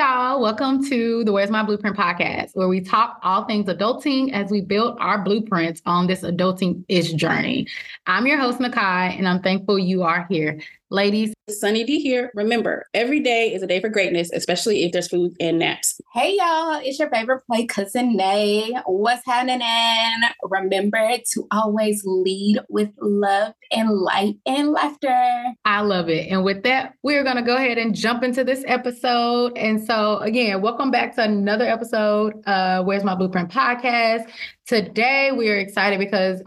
y'all. Welcome to the Where's My Blueprint podcast, where we talk all things adulting as we build our blueprints on this adulting ish journey. I'm your host, Nakai, and I'm thankful you are here. Ladies, Sunny D here. Remember, every day is a day for greatness, especially if there's food and naps. Hey y'all, it's your favorite play cousin Nay. What's happening? Remember to always lead with love and light and laughter. I love it. And with that, we're going to go ahead and jump into this episode. And so, again, welcome back to another episode. Uh, Where's My Blueprint podcast? Today, we are excited because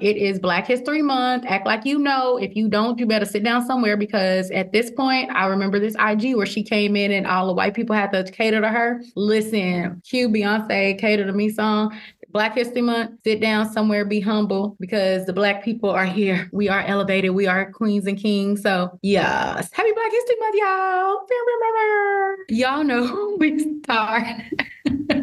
it is Black History Month. Act like you know. If you don't, you better sit down somewhere because at this point, I remember this IG where she came in and all the white people had to cater to her. Listen, cue Beyonce, cater to me song. Black History Month, sit down somewhere, be humble because the Black people are here. We are elevated. We are queens and kings. So, yes. Happy Black History Month, y'all. Y'all know we start.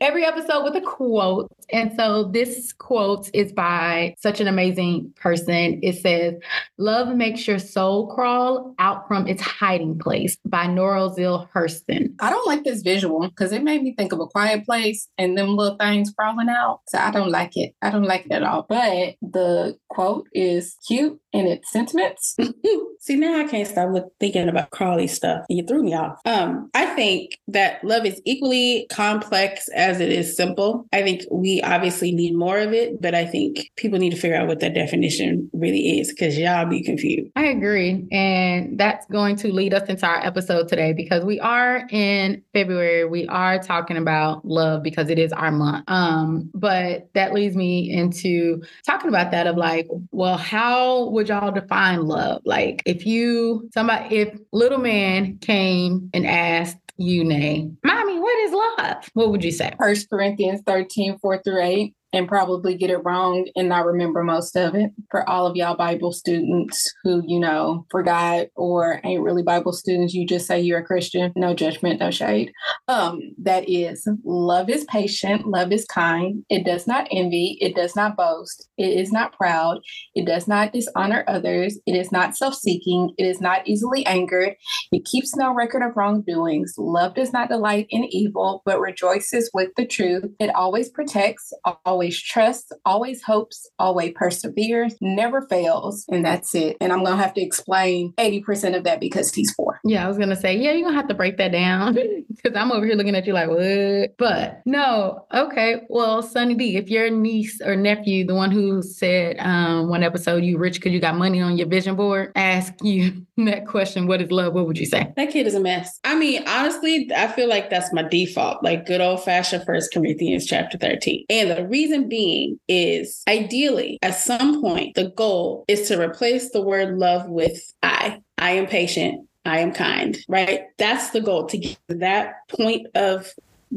every episode with a quote. And so this quote is by such an amazing person. It says, Love makes your soul crawl out from its hiding place by Zora Neale Hurston. I don't like this visual because it made me think of a quiet place and them little things crawling out. So I don't like it. I don't like it at all. But the quote is cute in its sentiments. See, now I can't stop look, thinking about Crawley stuff. You threw me off. Um, I think that love is equally complex as it is simple. I think we obviously need more of it, but I think people need to figure out what that definition really is because y'all be confused. I agree. And that's going to lead us into our episode today because we are in February. We are talking about love because it is our month. Um, but that leads me into talking about that of like, well, how would y'all define love? Like if you somebody if little man came and asked you name. Mommy, what is love? What would you say? First Corinthians 13, 4 through 8 and probably get it wrong and not remember most of it. For all of y'all Bible students who, you know, forgot or ain't really Bible students, you just say you're a Christian. No judgment, no shade. Um, that is love is patient, love is kind. It does not envy, it does not boast, it is not proud, it does not dishonor others, it is not self-seeking, it is not easily angered, it keeps no record of wrongdoings. Love does not delight in evil, but rejoices with the truth. It always protects, always always trusts, always hopes, always perseveres, never fails. And that's it. And I'm going to have to explain 80% of that because he's four. Yeah, I was going to say, yeah, you're going to have to break that down because I'm over here looking at you like, what? But no, okay. Well, Sunny D, if your niece or nephew, the one who said um, one episode, you rich because you got money on your vision board, ask you that question, what is love? What would you say? That kid is a mess. I mean, honestly, I feel like that's my default, like good old fashioned First Corinthians chapter 13. And the reason reason being is ideally, at some point, the goal is to replace the word love with I. I am patient. I am kind, right? That's the goal to get that point of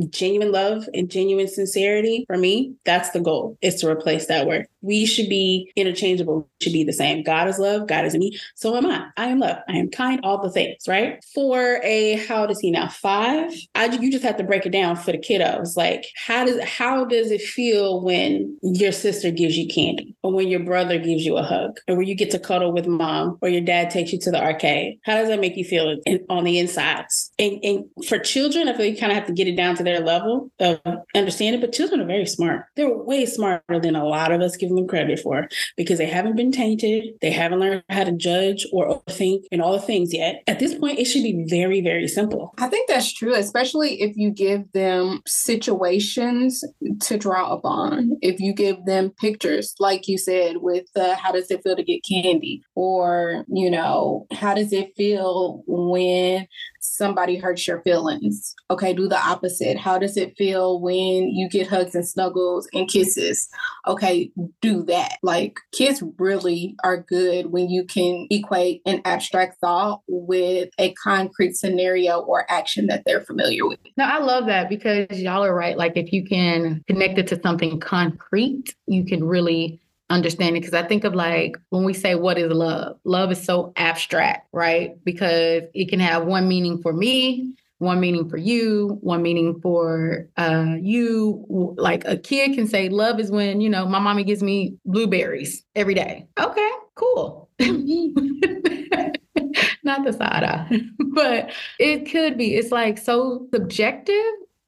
genuine love and genuine sincerity for me that's the goal is to replace that word we should be interchangeable. Should be the same. God is love. God is me. So am i. I am love. I am kind all the things right? For a how does he now? Five? I you just have to break it down for the kiddos. Like how does how does it feel when your sister gives you candy or when your brother gives you a hug or when you get to cuddle with mom or your dad takes you to the arcade? How does that make you feel on the insides? And, and for children i feel you kind of have to get it down to their level of understanding. But children are very smart. They're way smarter than a lot of us give credit for because they haven't been tainted. They haven't learned how to judge or overthink and all the things yet. At this point, it should be very, very simple. I think that's true, especially if you give them situations to draw upon. If you give them pictures, like you said, with uh, how does it feel to get candy? Or, you know, how does it feel when somebody hurts your feelings. Okay, do the opposite. How does it feel when you get hugs and snuggles and kisses? Okay, do that. Like kids really are good when you can equate an abstract thought with a concrete scenario or action that they're familiar with. No, I love that because y'all are right. Like if you can connect it to something concrete, you can really understanding because I think of like when we say what is love, love is so abstract, right? Because it can have one meaning for me, one meaning for you, one meaning for uh, you. Like a kid can say, love is when, you know, my mommy gives me blueberries every day. Okay, cool. not the side eye, but it could be. It's like so subjective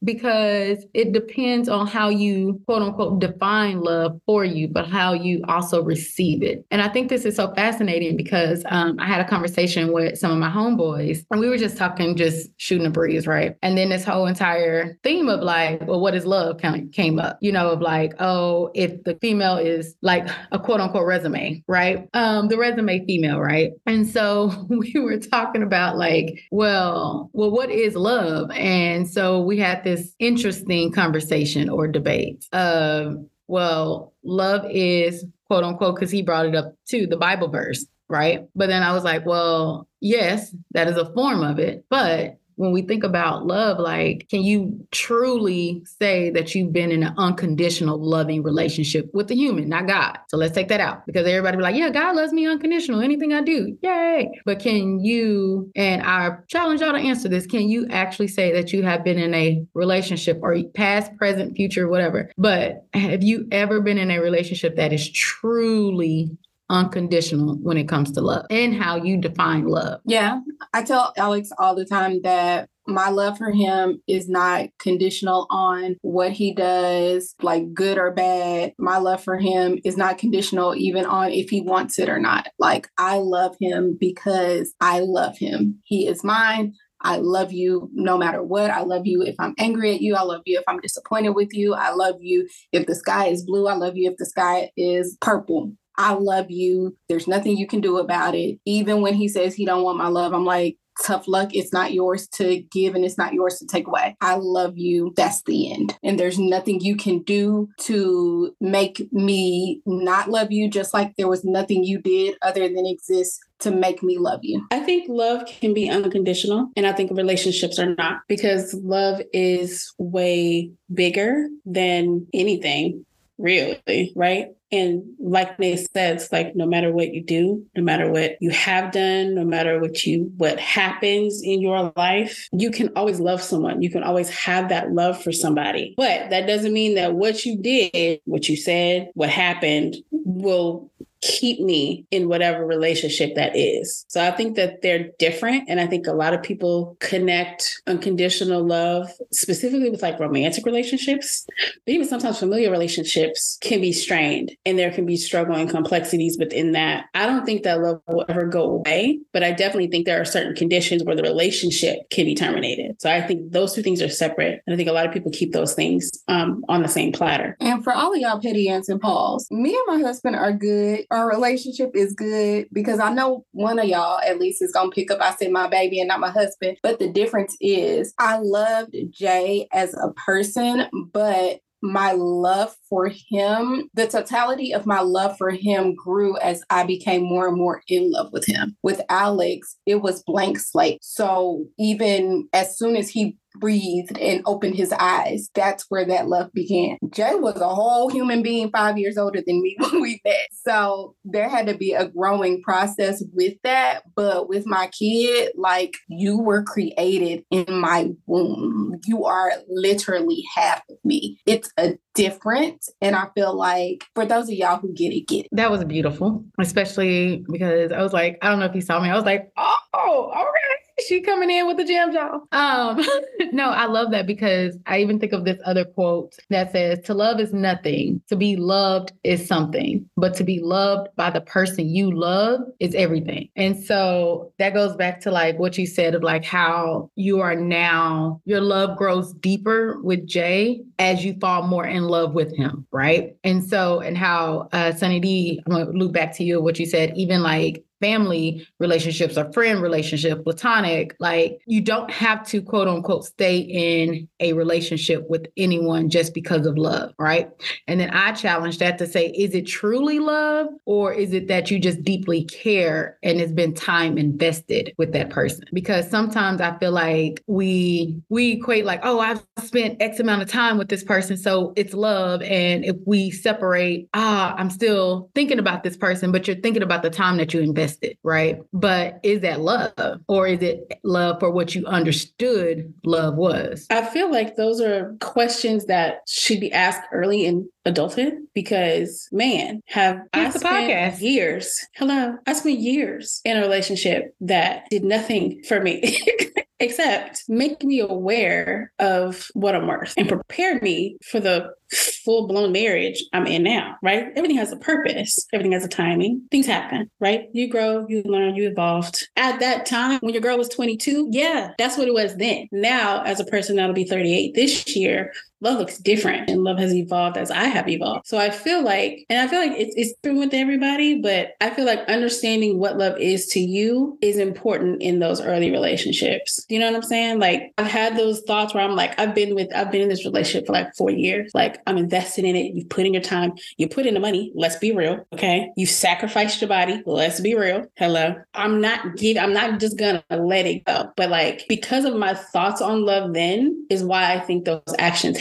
because it depends on how you quote unquote define love for you, but how you also receive it. And I think this is so fascinating because um, I had a conversation with some of my homeboys and we were just talking, just shooting a breeze, right? And then this whole entire theme of like, well, what is love kind of came up, you know, of like, oh, if the female is like a quote unquote resume, right? Um, the resume female, right? And so we were talking about like, well, well, what is love? And so we had this interesting conversation or debate. Uh, well, love is quote unquote, because he brought it up too, the Bible verse, right? But then I was like, well, yes, that is a form of it, but when we think about love, like, can you truly say that you've been in an unconditional loving relationship with a human, not God? So let's take that out because everybody be like, yeah, God loves me unconditional, anything I do, yay. But can you, and I challenge y'all to answer this, can you actually say that you have been in a relationship or past, present, future, whatever? But have you ever been in a relationship that is truly unconditional when it comes to love and how you define love. Yeah. I tell Alex all the time that my love for him is not conditional on what he does, like good or bad. My love for him is not conditional even on if he wants it or not. Like, I love him because I love him. He is mine. I love you no matter what. I love you if I'm angry at you. I love you if I'm disappointed with you. I love you if the sky is blue. I love you if the sky is purple. I love you. There's nothing you can do about it. Even when he says he don't want my love, I'm like, tough luck. It's not yours to give and it's not yours to take away. I love you. That's the end. And there's nothing you can do to make me not love you, just like there was nothing you did other than exist to make me love you. I think love can be unconditional, and I think relationships are not because love is way bigger than anything, really, right? And like they said, it's like no matter what you do, no matter what you have done, no matter what you what happens in your life, you can always love someone. You can always have that love for somebody. But that doesn't mean that what you did, what you said, what happened will keep me in whatever relationship that is. So I think that they're different. And I think a lot of people connect unconditional love specifically with like romantic relationships, but even sometimes familiar relationships can be strained and there can be struggle and complexities within that. I don't think that love will ever go away, but I definitely think there are certain conditions where the relationship can be terminated. So I think those two things are separate. And I think a lot of people keep those things um, on the same platter. And for all of y'all petty aunts and Pauls, me and my husband are good our relationship is good because I know one of y'all at least is gonna pick up. I said my baby and not my husband. But the difference is I loved Jay as a person, but my love for him, the totality of my love for him grew as I became more and more in love with him. With Alex, it was blank slate. So even as soon as he breathed and opened his eyes, that's where that love began. Jay was a whole human being five years older than me when we met. So there had to be a growing process with that. But with my kid, like you were created in my womb. You are literally half of me. It's a different. And I feel like for those of y'all who get it, get it. That was beautiful, especially because I was like, I don't know if he saw me. I was like, oh, okay she coming in with the jam jaw. Um, no, I love that because I even think of this other quote that says, "To love is nothing. To be loved is something, but to be loved by the person you love is everything." And so that goes back to like what you said of like how you are now your love grows deeper with Jay as you fall more in love with him, right? And so and how uh, Sunny D, I'm gonna loop back to you what you said, even like family relationships or friend relationship, platonic, like you don't have to quote unquote stay in a relationship with anyone just because of love, right? And then I challenge that to say, is it truly love or is it that you just deeply care and it's been time invested with that person? Because sometimes I feel like we we equate like, oh, I've spent X amount of time with this person, so it's love. And if we separate, ah, I'm still thinking about this person, but you're thinking about the time that you invest invested, right? But is that love or is it love for what you understood love was? I feel like those are questions that should be asked early in adulthood because man have Here's I the podcast. spent years hello I spent years in a relationship that did nothing for me except make me aware of what I'm worth and prepare me for the full blown marriage I'm in now, right? Everything has a purpose, everything has a timing. Things happen, right? You grow, you learn, you evolved. At that time, when your girl was 22, yeah, that's what it was then. Now, as a person that'll be 38 this year, love looks different and love has evolved as I have evolved. So I feel like, and I feel like it's, it's true with everybody, but I feel like understanding what love is to you is important in those early relationships. You know what I'm saying? Like I've had those thoughts where I'm like, I've been with, I've been in this relationship for like four years. Like I'm invested in it. You put in your time, you put in the money. Let's be real. Okay. You sacrificed your body. Let's be real. Hello. I'm not giving, I'm not just gonna let it go. But like because of my thoughts on love then is why I think those actions.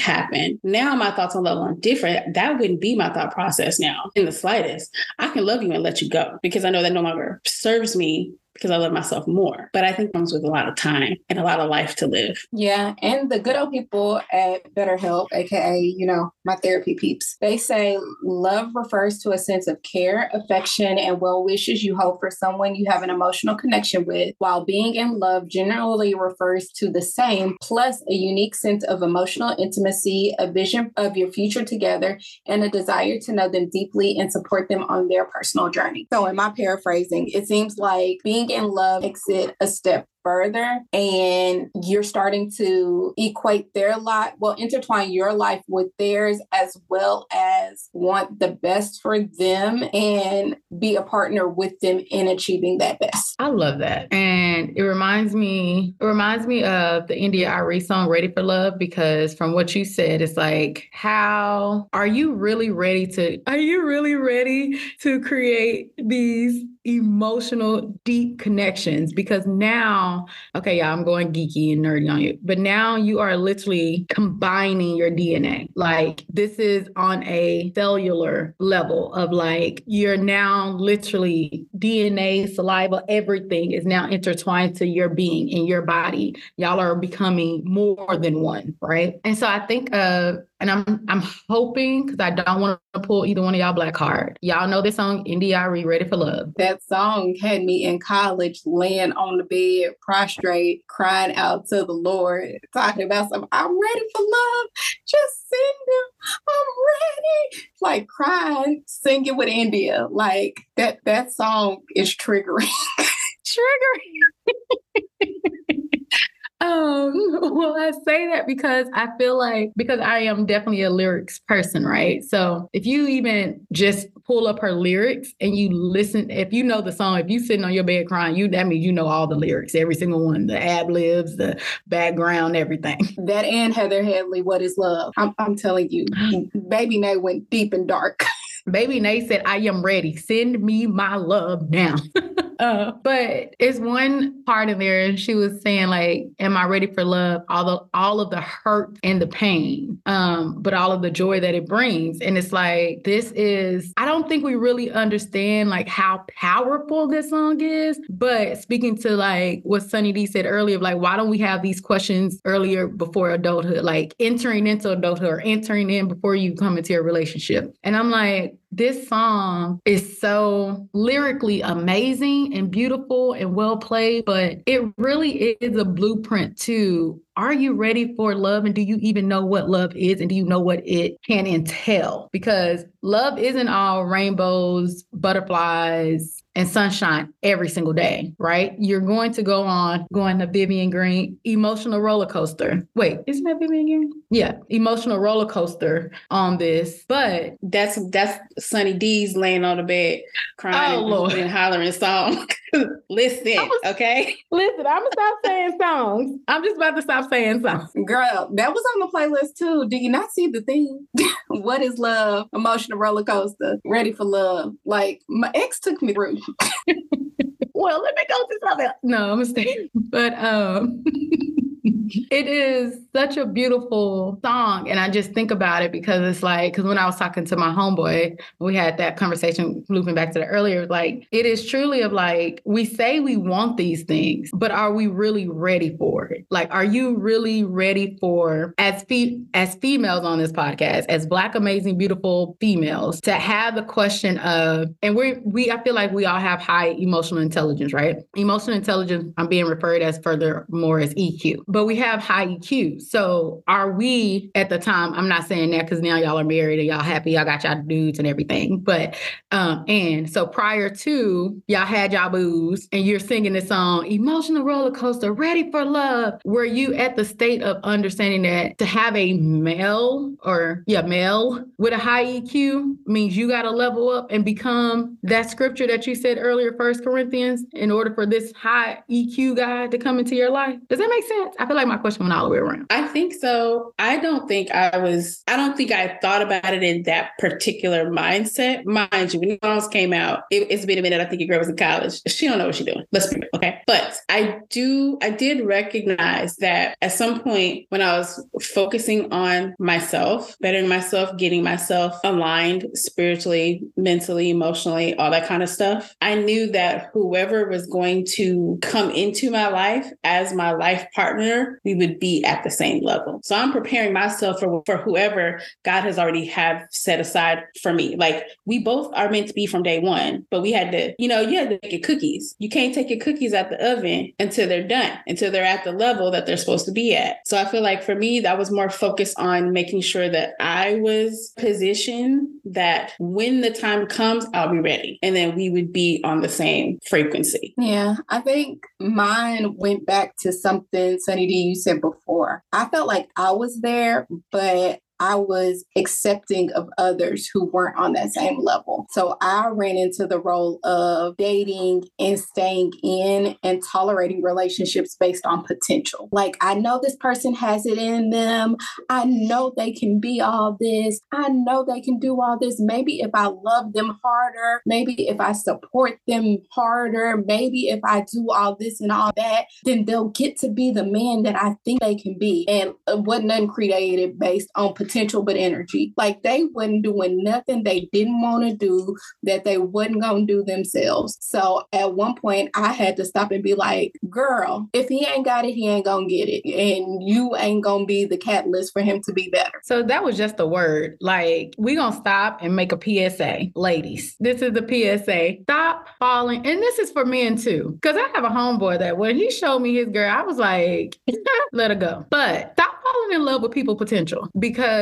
Now my thoughts on love are different. That wouldn't be my thought process now in the slightest. I can love you and let you go because I know that no longer serves me because I love myself more. But I think comes with a lot of time and a lot of life to live. Yeah. And the good old people at BetterHelp, aka, you know, my therapy peeps, they say love refers to a sense of care, affection, and well wishes you hold for someone you have an emotional connection with, while being in love generally refers to the same, plus a unique sense of emotional intimacy, a vision of your future together, and a desire to know them deeply and support them on their personal journey. So, in my paraphrasing, it seems like being in love takes it a step further and you're starting to equate their life, well, intertwine your life with theirs as well as want the best for them and be a partner with them in achieving that best. I love that. And it reminds me, it reminds me of the India.Arie song Ready for Love, because from what you said, it's like, how are you really ready to, are you really ready to create these emotional, deep connections? Because now, okay, yeah, I'm going geeky and nerdy on you, but now you are literally combining your DNA. Like this is on a cellular level of like, you're now literally DNA, saliva, everything is now intertwined to your being in your body. Y'all are becoming more than one, right? And so I think of and I'm I'm hoping because I don't want to pull either one of y'all black card. Y'all know this song, India.Arie, Ready for Love. That song had me in college laying on the bed, prostrate, crying out to the Lord, talking about something. I'm ready for love. Just send him. I'm ready. Like crying, singing with India. Like that that song is triggering. Triggering. Um, well, I say that because I feel like because I am definitely a lyrics person, right? So if you even just pull up her lyrics and you listen, if you know the song, if you sitting on your bed crying, you that means you know all the lyrics, every single one, the ad libs, the background, everything. That and Heather Headley, What is Love? I'm, I'm telling you, Baby Nay went deep and dark. Baby Nate said, I am ready. Send me my love now. Uh, but it's one part in there, and she was saying, like, am I ready for love? All the all of the hurt and the pain, um, but all of the joy that it brings. And it's like, this is, I don't think we really understand like how powerful this song is. But speaking to like what Sunny D said earlier, like, why don't we have these questions earlier before adulthood, like entering into adulthood or entering in before you come into a relationship? And I'm like, this song is so lyrically amazing and beautiful and well played, but it really is a blueprint to are you ready for love and do you even know what love is and do you know what it can entail? Because love isn't all rainbows, butterflies, and sunshine every single day, right? You're going to go on going to Vivian Green emotional roller coaster. Wait, isn't that Vivian Green? Yeah, emotional roller coaster on this, but That's that's Sunny D's laying on the bed crying Oh, and, Lord. and hollering song. Listen, was- okay? listen, I'm gonna stop saying songs. I'm just about to stop saying songs. Girl, that was on the playlist too. Do you not see the theme? what is love? Emotional roller coaster. Ready for love. Like my ex took me through. Well, let me go to something. No, I'm gonna stay. But um, it is such a beautiful song. And I just think about it because it's like, because when I was talking to my homeboy, we had that conversation looping back to the earlier, like it is truly of like, we say we want these things, but are we really ready for it? Like, are you really ready for as fe- as females on this podcast, as black, amazing, beautiful females, to have the question of, and we we I feel like we all have high emotional intelligence, right? Emotional intelligence, I'm being referred as further more as EQ, but we have high EQ. So are we at the time? I'm not saying that because now y'all are married and y'all happy, y'all got y'all dudes and everything, but um, and so prior to y'all had y'all booze and you're singing this song, emotional roller coaster, ready for love. Were you at the state of understanding that to have a male or yeah male with a high EQ means you got to level up and become that scripture that you said earlier, First Corinthians, in order for this high EQ guy to come into your life? Does that make sense? I feel like my question went all the way around. I think so. I don't think I was, I don't think I thought about it in that particular mindset. Mind you, when songs came out, it, has been a minute. I think your girl was in college. She don't know what she's doing. Let's be real. Okay. But I do, I did recognize that at some point when I was focusing on myself, bettering myself, getting myself aligned spiritually, mentally, emotionally, all that kind of stuff, I knew that whoever was going to come into my life as my life partner, we would be at the same level. So I'm preparing myself for, for whoever God has already have set aside for me. Like we both are meant to be from day one, but we had to, you know, you had to make your cookies. You can't take your cookies out the oven until they're done, until they're at the level that they're supposed to be at. So I feel like for me, that was more focused on making sure that I was positioned that when the time comes, I'll be ready. And then we would be on the same frequency. Yeah, I think mine went back to something, Sunny D, you said before. I felt like I was there, but I was accepting of others who weren't on that same level. So I ran into the role of dating and staying in and tolerating relationships based on potential. Like, I know this person has it in them. I know they can be all this. I know they can do all this. Maybe if I love them harder, maybe if I support them harder, maybe if I do all this and all that, then they'll get to be the man that I think they can be. And it wasn't uncreated based on potential potential but energy. Like they wasn't doing nothing they didn't want to do that they wasn't gonna do themselves. So at one point I had to stop and be like, girl, if he ain't got it, he ain't gonna get it. And you ain't gonna be the catalyst for him to be better. So that was just a word. Like we gonna stop and make a PSA. Ladies, this is the PSA. Stop falling. And this is for men too. Cause I have a homeboy that when he showed me his girl, I was like, let her go. But stop falling in love with people potential because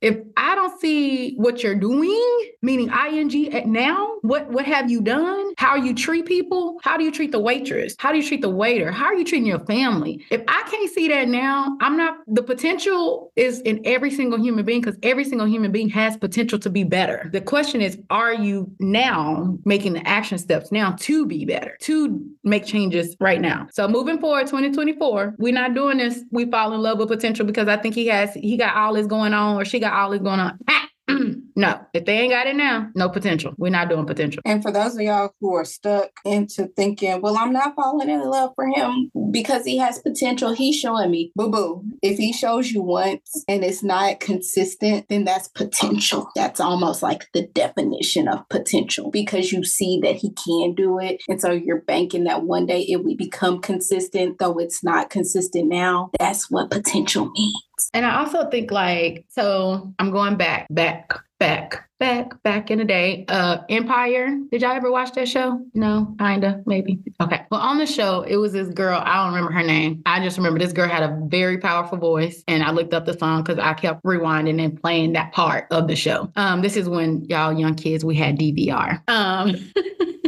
if I don't see what you're doing, meaning ing at eh, now, what what have you done? How you treat people? How do you treat the waitress? How do you treat the waiter? How are you treating your family? If I can't see that now, I'm not the potential is in every single human being because every single human being has potential to be better. The question is, are you now making the action steps now to be better, to make changes right now? So moving forward, 2024, we're not doing this. We fall in love with potential because I think he has he got all this going on or she got all this going on. No, if they ain't got it now, no potential. We're not doing potential. And for those of y'all who are stuck into thinking, well, I'm not falling in love for him because he has potential, he's showing me. Boo boo. If he shows you once and it's not consistent, then that's potential. That's almost like the definition of potential because you see that he can do it. And so you're banking that one day it will become consistent, though it's not consistent now. That's what potential means. And I also think like, so I'm going back, back, back, back, back in the day. Uh Empire. Did y'all ever watch that show? No, kinda, maybe. Okay. Well, on the show, it was this girl. I don't remember her name. I just remember this girl had a very powerful voice. And I looked up the song because I kept rewinding and playing that part of the show. Um, this is when y'all young kids we had DVR. Um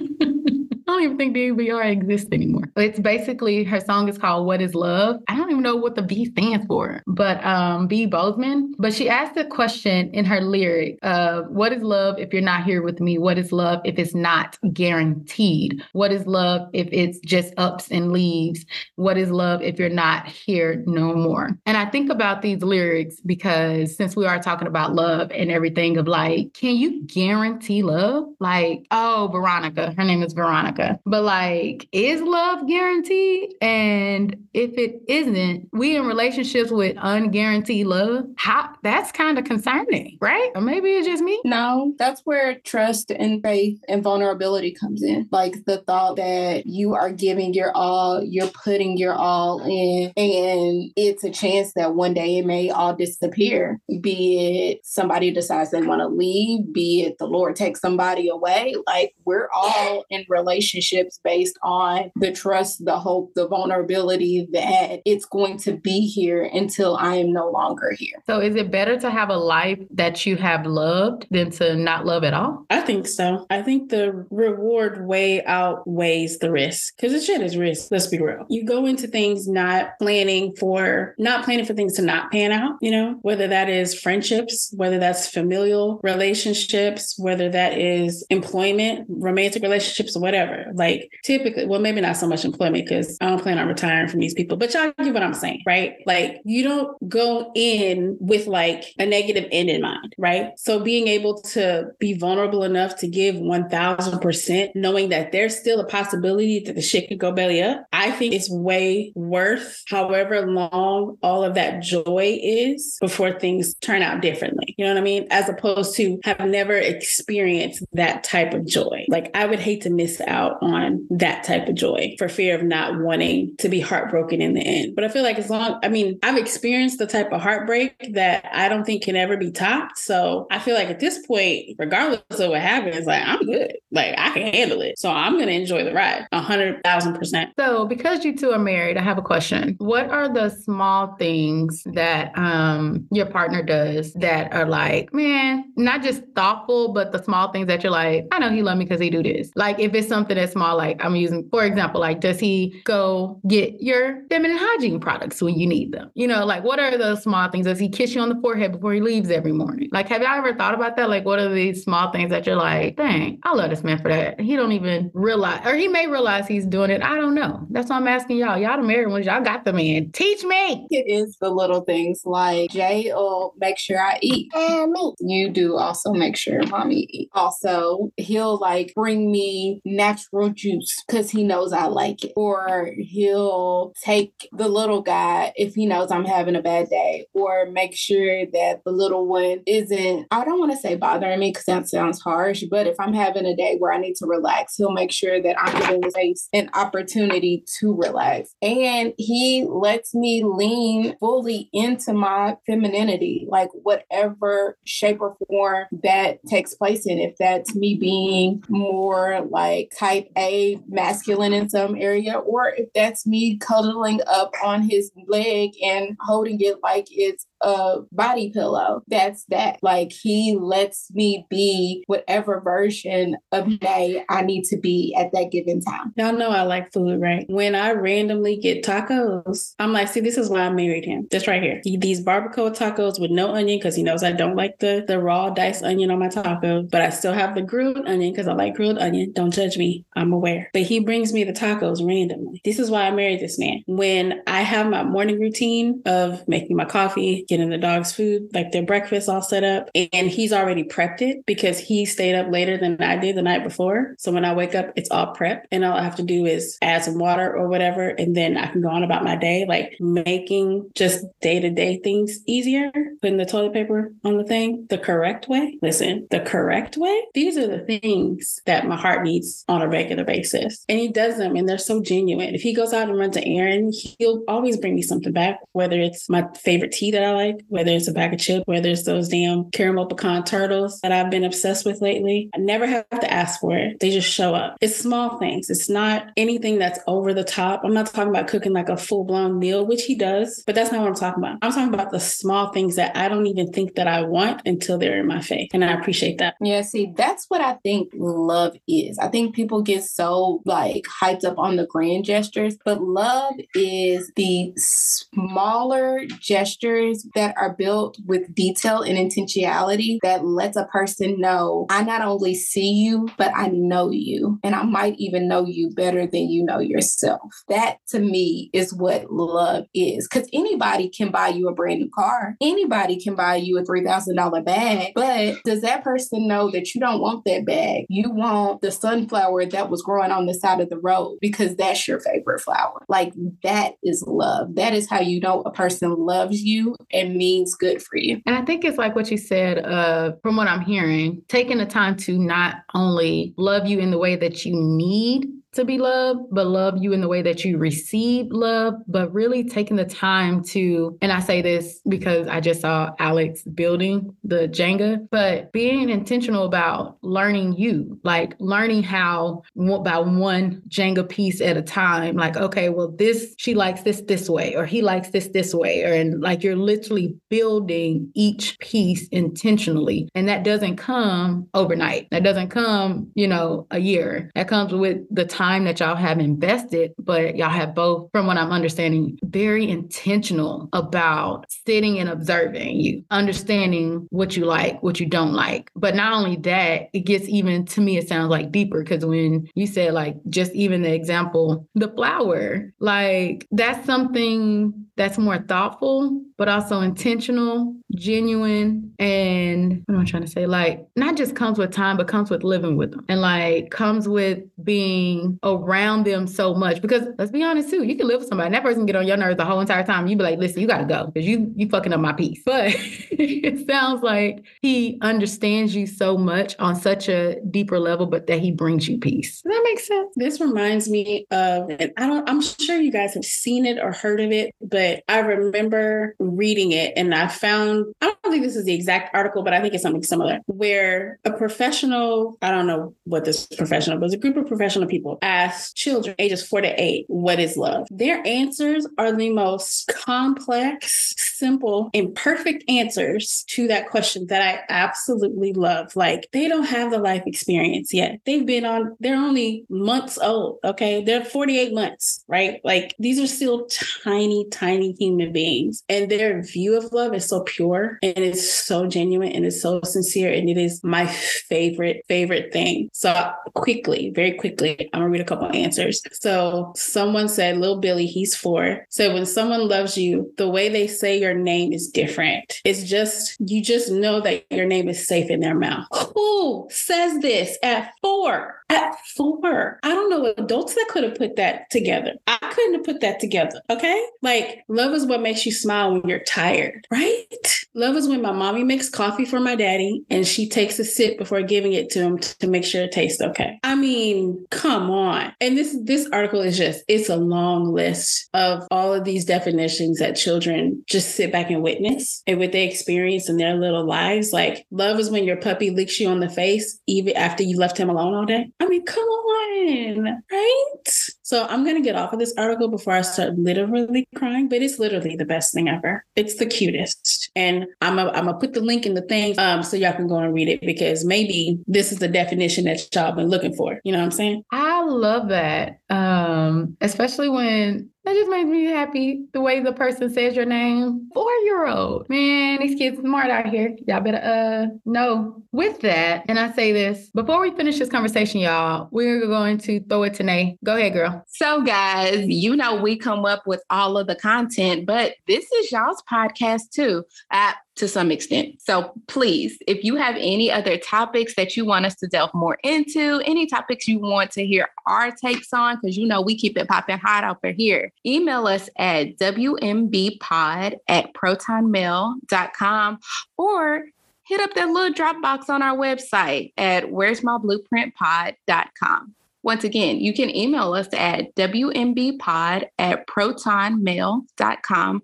don't even think DVR exists anymore. It's basically her song is called What is Love? I don't even know what the B stands for, but um V. Bozeman. But she asked a question in her lyric of what is love if you're not here with me? What is love if it's not guaranteed? What is love if it's just ups and leaves? What is love if you're not here no more? And I think about these lyrics because since we are talking about love and everything of like, can you guarantee love? Like, oh, Veronica, her name is Veronica. But like, is love guaranteed? And if it isn't, we in relationships with unguaranteed love, how that's kind of concerning, right? Or maybe it's just me. No, that's where trust and faith and vulnerability comes in. Like the thought that you are giving your all, you're putting your all in, and it's a chance that one day it may all disappear. Be it somebody decides they want to leave, be it the Lord takes somebody away. Like we're all in relationships based on the trust, the hope, the vulnerability that it's going to be here until I am no longer here. So is it better to have a life that you have loved than to not love at all? I think so. I think the reward way outweighs the risk because the shit is risk. Let's be real. You go into things not planning for, not planning for things to not pan out, you know, whether that is friendships, whether that's familial relationships, whether that is employment, romantic relationships, whatever. Like typically, well, maybe not so much employment because I don't plan on retiring from these people, but y'all get what I'm saying, right? Like you don't go in with like a negative end in mind, right? So being able to be vulnerable enough to give 1000%, knowing that there's still a possibility that the shit could go belly up, I think it's way worth however long all of that joy is before things turn out differently. You know what I mean? As opposed to have never experienced that type of joy. Like I would hate to miss out on that type of joy for fear of not wanting to be heartbroken in the end. But I feel like as long, I mean, I've experienced the type of heartbreak that I don't think can ever be topped. So I feel like at this point, regardless of what happens, like I'm good. Like I can handle it. So I'm going to enjoy the ride a hundred thousand percent. So because you two are married, I have a question. What are the small things that um, your partner does that are like, man, not just thoughtful, but the small things that you're like, I know he love me because he do this. Like if it's something that's small, like I'm using, for example, like does he go get your feminine hygiene products when you need them? You know, like what are those small things? Does he kiss you on the forehead before he leaves every morning? Like have y'all ever thought about that? Like what are these small things that you're like, dang, I love this man for that. He don't even realize, or he may realize he's doing it. I don't know. That's why I'm asking y'all. Y'all the married ones, y'all got the man. Teach me. It is the little things like Jay will make sure I eat. And me. You do also make sure mommy eat. Also, he'll like bring me natural juice because he knows I like it. Or he'll take the little guy if he knows I'm having a bad day. Or make sure that the little one isn't, I don't want to say bothering me because that sounds harsh, but if I'm having a day where I need to relax, he'll make sure that I'm giving space an opportunity to relax. And he lets me lean fully into my femininity, like whatever shape or form that takes place in. If that's me being more like type A masculine in some area, or if that's me cuddling up on his leg and holding it like it's a body pillow. That's that. Like he lets me be whatever version of day I need to be at that given time. Y'all know I like food, right? When I randomly get tacos, I'm like, see, this is why I married him. This right here. These barbacoa tacos with no onion because he knows I don't like the, the raw diced onion on my taco, but I still have the grilled onion because I like grilled onion. Don't judge me. I'm aware. But he brings me the tacos randomly. This is why I married this man. When I have my morning routine of making my coffee, getting the dog's food, like their breakfast all set up, and he's already prepped it because he stayed up later than I did the night before. So when I wake up, it's all prep, and all I have to do is add some water or whatever, and then I can go on about my day, like making just day to day things easier, putting the toilet paper on the thing the correct way. Listen, the correct way. These are the things that my heart needs on a regular basis, and he does them, and they're so genuine. If he goes out and runs an errand, he'll always bring me something back, whether it's my favorite tea that I like, whether it's a bag of chips, whether it's those damn caramel pecan turtles that I've been obsessed with lately. I never have to ask for it. They just show up. It's small things. It's not anything that's over the top. I'm not talking about cooking like a full blown meal, which he does, but that's not what I'm talking about. I'm talking about the small things that I don't even think that I want until they're in my face. And I appreciate that. Yeah, see, that's what I think love is. I think people get so like hyped up on the grand gestures, but love is the smaller gestures that are built with detail and intentionality that lets a person know I not only see you, but I know you. And I might even know you better than you know yourself. That to me is what love is. Because anybody can buy you a brand new car, anybody can buy you a $3,000 bag, but does that person know that you don't want that bag? You want the sunflower that was growing on the side of the road because that's your favorite flower. Like that is love. That is how you know a person loves you and means good for you. And I think it's like what you said, uh, from what I'm hearing, taking the time to not only love you in the way that you need to be loved, but love you in the way that you receive love, but really taking the time to, and I say this because I just saw Alex building the Jenga, but being intentional about learning you, like learning how about one Jenga piece at a time, like, okay, well, this, she likes this this way, or he likes this this way, or and like you're literally building each piece intentionally. And that doesn't come overnight. That doesn't come, you know, a year. That comes with the time time that y'all have invested, but y'all have both, from what I'm understanding, very intentional about sitting and observing you, understanding what you like, what you don't like. But not only that, it gets even to me, it sounds like deeper because when you said, like, just even the example, the flower, like, that's something that's more thoughtful, but also intentional, genuine, and what am I trying to say? Like, not just comes with time, but comes with living with them and like comes with being around them so much. Because let's be honest too, you can live with somebody and that person get on your nerves the whole entire time. You be like, listen, you gotta go because you you fucking up my peace. But it sounds like he understands you so much on such a deeper level, but that he brings you peace. Does that make sense? This reminds me of, and I don't, I'm sure you guys have seen it or heard of it, but I remember reading it and I found, I don't think this is the exact article, but I think it's something similar where a professional, I don't know what this professional, was, a group of professional people asked children ages four to eight, what is love? Their answers are the most complex, simple, and perfect answers to that question that I absolutely love. Like they don't have the life experience yet. They've been on, they're only months old. Okay. They're 48 months, right? Like these are still tiny, tiny human beings. And their view of love is so pure and it's so genuine and it's so sincere. And it is my favorite, favorite thing. So quickly, very quickly, I'm read a couple answers. So someone said, Little Billy, he's four. So when someone loves you, the way they say your name is different. It's just, you just know that your name is safe in their mouth. Who says this at four? At four. I don't know adults that could have put that together. I couldn't have put that together. Okay. Like love is what makes you smile when you're tired, right? Love is when my mommy makes coffee for my daddy and she takes a sip before giving it to him to make sure it tastes okay. I mean, come on. And this this article is just it's a long list of all of these definitions that children just sit back and witness and what they experience in their little lives. Like love is when your puppy licks you on the face even after you left him alone all day. I mean, come on, right? So I'm gonna get off of this article before I start literally crying, but it's literally the best thing ever. It's the cutest. And I'm I'm gonna put the link in the thing um, so y'all can go and read it because maybe this is the definition that y'all been looking for. You know what I'm saying? I love that. Um, especially when that just makes me happy the way the person says your name. Four year old. Man, these kids smart out here. Y'all better uh know. With that, and I say this before we finish this conversation, y'all, we're going to throw it to Nay. Go ahead, girl. So, guys, you know we come up with all of the content, but this is y'all's podcast too. Uh, to some extent. So please, if you have any other topics that you want us to delve more into, any topics you want to hear our takes on, because you know we keep it popping hot over here, email us at wmbpod at protonmail.com or hit up that little Dropbox on our website at where's my blueprintpod.com. Once again, you can email us at wmbpod at protonmail.com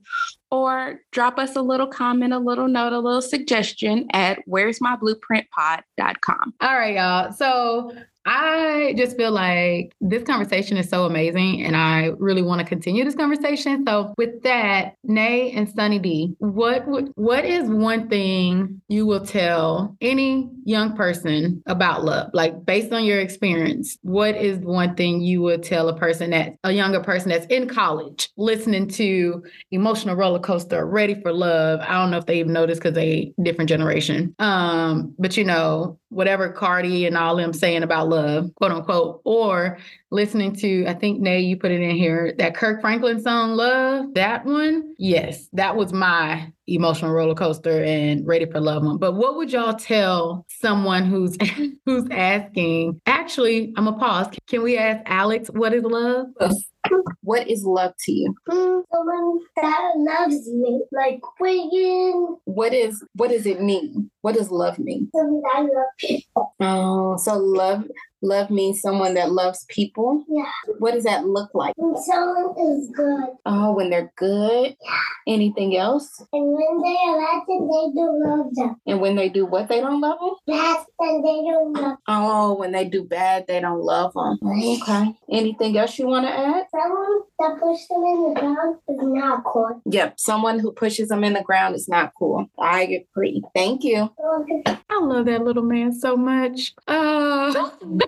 or drop us a little comment, a little note, a little suggestion at where's my blueprintpod.com. All right, y'all. So I just feel like this conversation is so amazing and I really want to continue this conversation. So with that, Nay and Sunny D, what what is one thing you will tell any young person about love? Like based on your experience, what is one thing you would tell a person that a younger person that's in college listening to emotional roller coaster, ready for love? I don't know if they even noticed because they different generation. Um, but you know, whatever Cardi and all them saying about love, quote unquote, or listening to, I think, Nay, you put it in here, that Kirk Franklin song, Love, that one. Yes, that was my emotional roller coaster and ready for love one. But what would y'all tell someone who's who's asking? Actually, I'm gonna pause. Can we ask Alex what is love? What is love to you? Mm, someone that loves me, like when What is what does it mean? What does love mean? someone that loves people. Oh, so love love means someone that loves people. Yeah. What does that look like? When someone is good, Oh, when they're good. Yeah. Anything else? and when they are bad, then they don't love them. And when they do what they don't love them? Bad, then they don't love Oh, when they do bad, they don't love them. Okay. Anything else you want to add? someone that pushes them in the ground is not cool. Yep. Someone who pushes them in the ground is not cool. I agree. Thank you. I love that little man so much. Uh,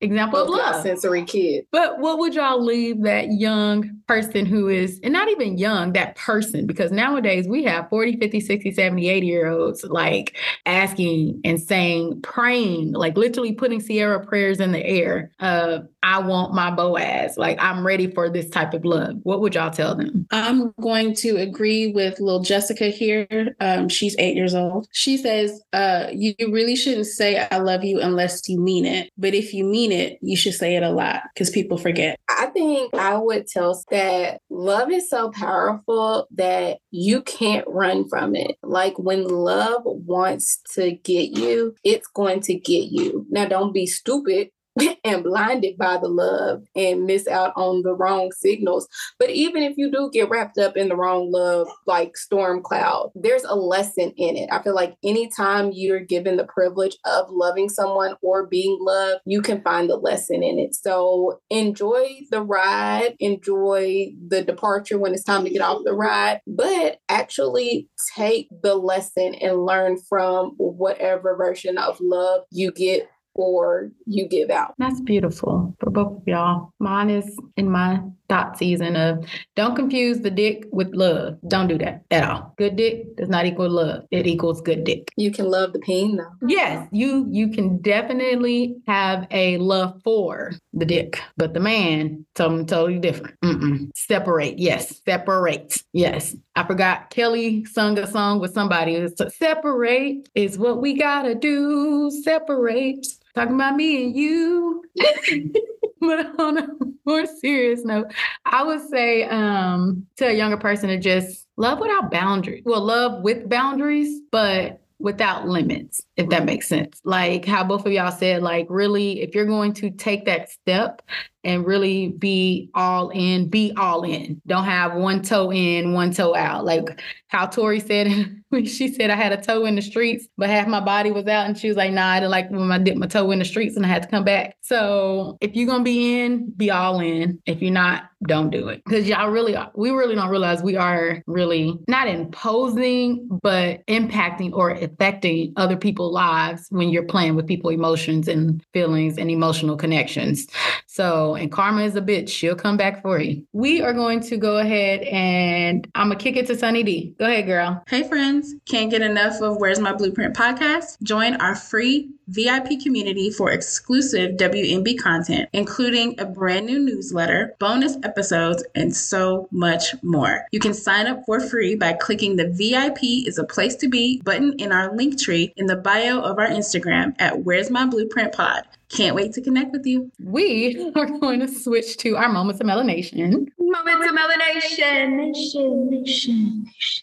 example of love. sensory kid. But what would y'all leave that young person who is, and not even young, that person, because nowadays we have 40, 50, 60, 70, 80 year olds like asking and saying, praying, like literally putting Ciara prayers in the air of, I want my Boaz. Like I'm ready for this type of love. What would y'all tell them? I'm going to agree with little Jessica here. Um, she's eight years old. She says, uh, you, you really shouldn't say I love you unless you mean it. But if you mean it, you should say it a lot because people forget. I think I would tell that love is so powerful that you can't run from it. Like when love wants to get you, it's going to get you. Now, don't be stupid and blinded by the love and miss out on the wrong signals. But even if you do get wrapped up in the wrong love, like storm cloud, there's a lesson in it. I feel like anytime you're given the privilege of loving someone or being loved, you can find the lesson in it. So enjoy the ride, enjoy the departure when it's time to get off the ride, but actually take the lesson and learn from whatever version of love you get or you give out. That's beautiful for both of y'all. Mine is in my thought season of don't confuse the dick with love. Don't do that at all. Good dick does not equal love. It equals good dick. You can love the pain though. Yes, you you can definitely have a love for the dick, but the man, something totally different. Mm-mm. Separate, yes, separate, yes. I forgot Kelly sung a song with somebody. It's separate is what we gotta do. Separate. Talking about me and you. but on a more serious note, I would say um, to a younger person to just love without boundaries. Well, love with boundaries, but without limits, if that makes sense. Like how both of y'all said, like really, if you're going to take that step and really be all in, be all in. Don't have one toe in, one toe out. Like how Tori said she said I had a toe in the streets, but half my body was out. And she was like, nah, I didn't like when I dipped my toe in the streets and I had to come back. So if you're gonna be in, be all in. If you're not, don't do it. Because y'all really we really don't realize we are really not imposing, but impacting or affecting other people's lives when you're playing with people's emotions and feelings and emotional connections. So, and karma is a bitch. She'll come back for you. We are going to go ahead and I'm gonna kick it to Sunny D. Go ahead, girl. Hey, friends. Can't get enough of Where's My Blueprint podcast? Join our free VIP community for exclusive WMB content, including a brand new newsletter, bonus episodes, and so much more. You can sign up for free by clicking the VIP is a place to be button in our link tree in the bio of our Instagram at Where's My Blueprint Pod. Can't wait to connect with you. We are going to switch to our moments of melanation. Moments of melanation.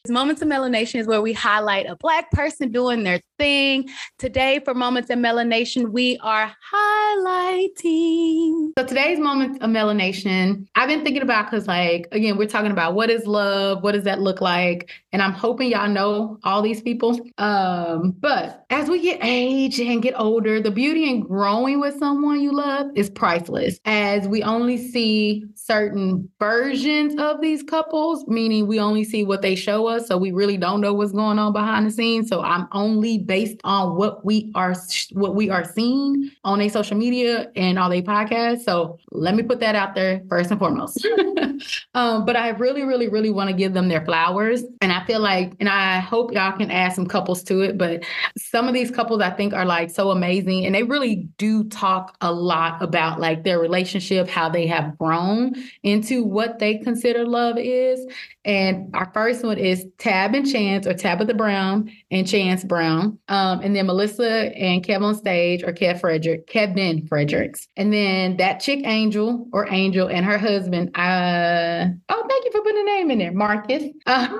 Moments of melanation is where we highlight a Black person doing their thing. Today, for Moments of melanation, we are highlighting. So today's moment of melanation, I've been thinking about because, like, again, we're talking about what is love, what does that look like, and I'm hoping y'all know all these people. Um, but as we get age and get older, the beauty in growing with someone you love is priceless. As we only see certain versions versions of these couples, meaning we only see what they show us. So we really don't know what's going on behind the scenes. So I'm only based on what we are what we are seeing on a social media and all they podcasts. So let me put that out there first and foremost. um, but I really, really, really want to give them their flowers. And I feel like, and I hope y'all can add some couples to it, but some of these couples I think are like so amazing. And they really do talk a lot about like their relationship, how they have grown into what they consider love is. And our first one is Tab and Chance, or Tabitha Brown and Chance Brown. Um, and then Melissa and KevOnStage, or Kev Frederick, Kevin Fredericks. And then that chick Angel, or Angel, and her husband. Uh, oh, thank you for putting a name in there, Marcus. Uh,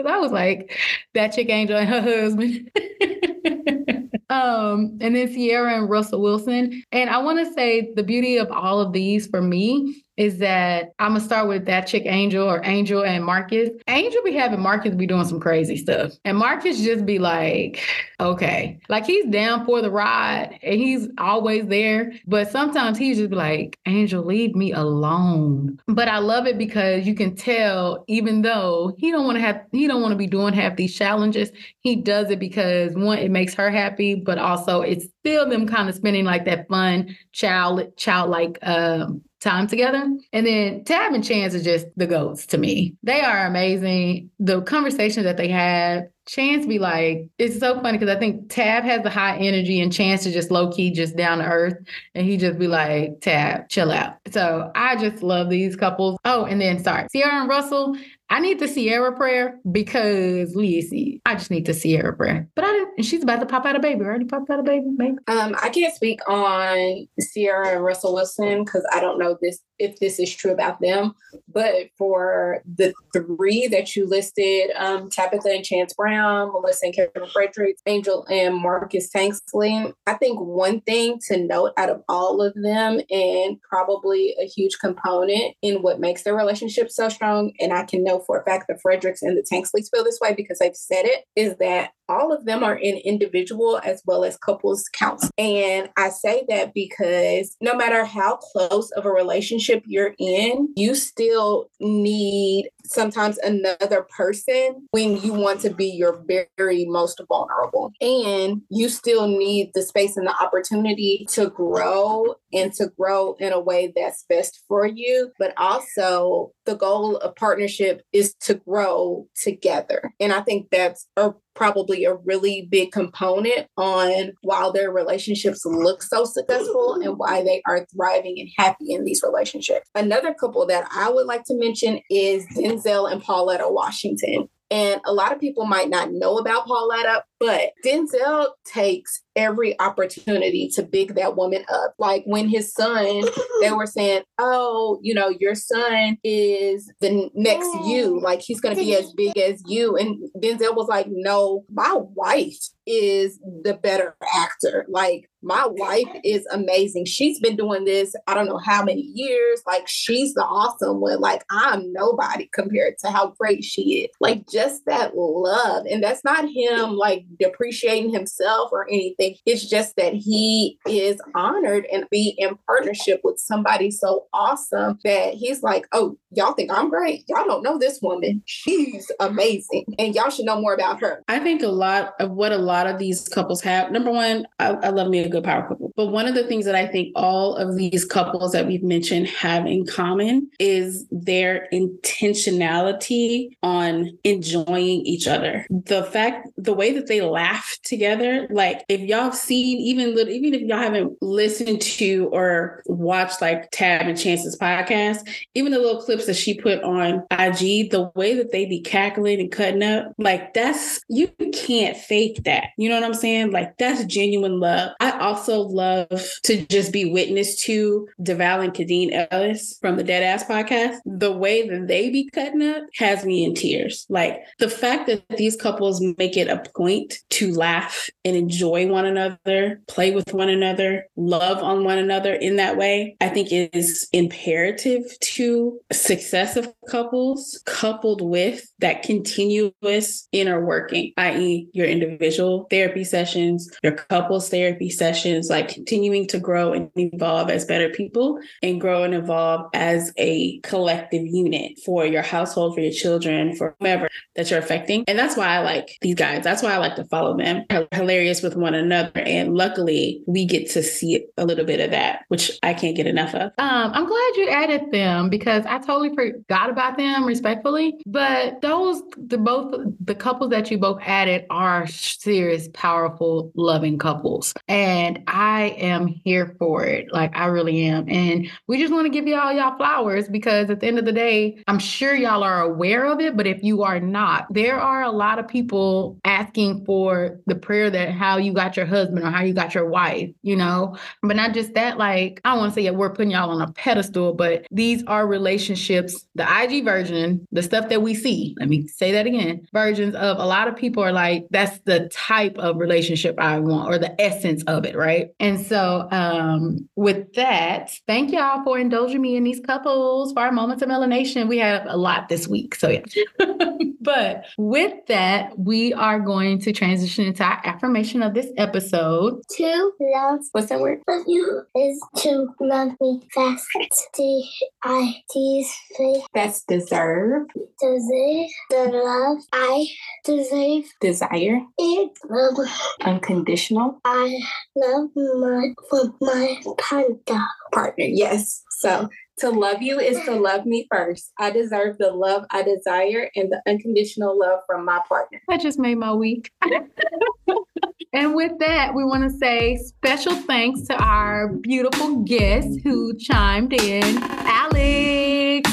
Cause I was like, that chick Angel and her husband. um, and then Ciara and Russell Wilson. And I want to say the beauty of all of these for me is that I'm gonna start with that chick Angel or Angel and Marcus. Angel be having Marcus be doing some crazy stuff. And Marcus just be like, okay. Like he's down for the ride and he's always there. But sometimes he just be like, Angel, leave me alone. But I love it because you can tell, even though he don't want to have he don't want to be doing half these challenges, he does it because one, it makes her happy, but also it's still them kind of spending like that fun child childlike um time together. And then Tab and Chance are just the goats to me. They are amazing. The conversations that they have, Chance be like, it's so funny because I think Tab has the high energy and Chance is just low key, just down to earth. And he just be like, Tab, chill out. So I just love these couples. Oh, and then sorry, Ciara and Russell, I need the Ciara prayer because Lizzie, I just need the Ciara prayer. But I didn't, she's about to pop out a baby. Already popped out a baby, baby. Um, I can't speak on Ciara and Russell Wilson because I don't know this if this is true about them. But for the three that you listed, um, Tabitha and Chance Brown, Melissa and Kevin Fredericks, Angel and Marcus Tanksley, I think one thing to note out of all of them, and probably a huge component in what makes their relationship so strong, and I can know for a fact the Fredericks and the Tanksleys feel this way because they've said it, is that all of them are in individual as well as couples counts. And I say that because no matter how close of a relationship you're in, you still need sometimes another person when you want to be your very most vulnerable. And you still need the space and the opportunity to grow and to grow in a way that's best for you. But also, the goal of partnership is to grow together. And I think that's a probably a really big component on why their relationships look so successful and why they are thriving and happy in these relationships. Another couple that I would like to mention is and Pauletta Washington. And a lot of people might not know about Pauletta, but Denzel takes every opportunity to big that woman up. Like when his son, they were saying, Oh, you know, your son is the next you, oh, like he's gonna be as big as you. And Denzel was like, No, my wife is the better actor. Like my wife is amazing. She's been doing this, I don't know how many years. Like she's the awesome one. Like I'm nobody compared to how great she is. Like just that love. And that's not him like depreciating himself or anything. It's just that he is honored and be in partnership with somebody so awesome that he's like, oh, y'all think I'm great? Y'all don't know this woman. She's amazing. And y'all should know more about her. I think a lot of what a lot of these couples have, number one, I, I love me a good power couple. But one of the things that I think all of these couples that we've mentioned have in common is their intentionality on enjoying each other. The fact, the way that they laugh together, like if y'all seen even little, even if y'all haven't listened to or watched like Tab and Chance's podcast, even the little clips that she put on IG, the way that they be cackling and cutting up, like that's you can't fake that. You know what I'm saying? Like that's genuine love. I also love to just be witness to Devale and Khadeen Ellis from the Deadass podcast. The way that they be cutting up has me in tears. Like the fact that these couples make it a point to laugh and enjoy one another, play with one another, love on one another in that way, I think is imperative to success of couples coupled with that continuous inner working, i.e., your individual therapy sessions, your couples therapy sessions. Like continuing to grow and evolve as better people and grow and evolve as a collective unit for your household, for your children, for whomever that you're affecting. And that's why I like these guys. That's why I like to follow them. Hilarious with one another. And luckily, we get to see a little bit of that, which I can't get enough of. Um, I'm glad you added them because I totally forgot about them respectfully. But those the both the couples that you both added are serious, powerful, loving couples. And I am here for it. Like I really am. And we just want to give y'all y'all flowers because at the end of the day, I'm sure y'all are aware of it. But if you are not, there are a lot of people asking for the prayer that how you got your husband or how you got your wife, you know. But not just that, like I don't want to say yeah, we're putting y'all on a pedestal, but these are relationships, the IG version, the stuff that we see. Let me say that again. Versions of a lot of people are like, that's the type of relationship I want, or the essence of it, right? And so um with that, thank y'all for indulging me in these couples for our moments of melanation. We have a lot this week. So yeah. but with that, we are going to transition into our affirmation of this episode. To love What's that word? Love you is to love me fast. D I T faith That's deserve, deserve the love I deserve desire, and love unconditional I love my for my panda. partner. Yes. So to love you is to love me first. I deserve the love I desire and the unconditional love from my partner. That just made my week. and with that, we want to say special thanks to our beautiful guest who chimed in, Alex.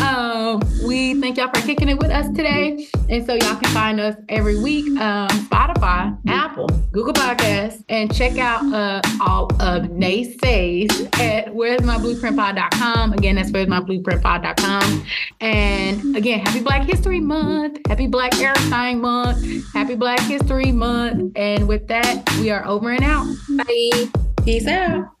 Um, we thank y'all for kicking it with us today. And so y'all can find us every week um, Spotify, Apple, Google Podcasts, and check out uh, all of Nay Says at where's my. Again, that's where's my. And again, happy Black History Month. Happy Black Everything Month. Happy Black History Month. And with that, we are over and out. Bye. Peace out.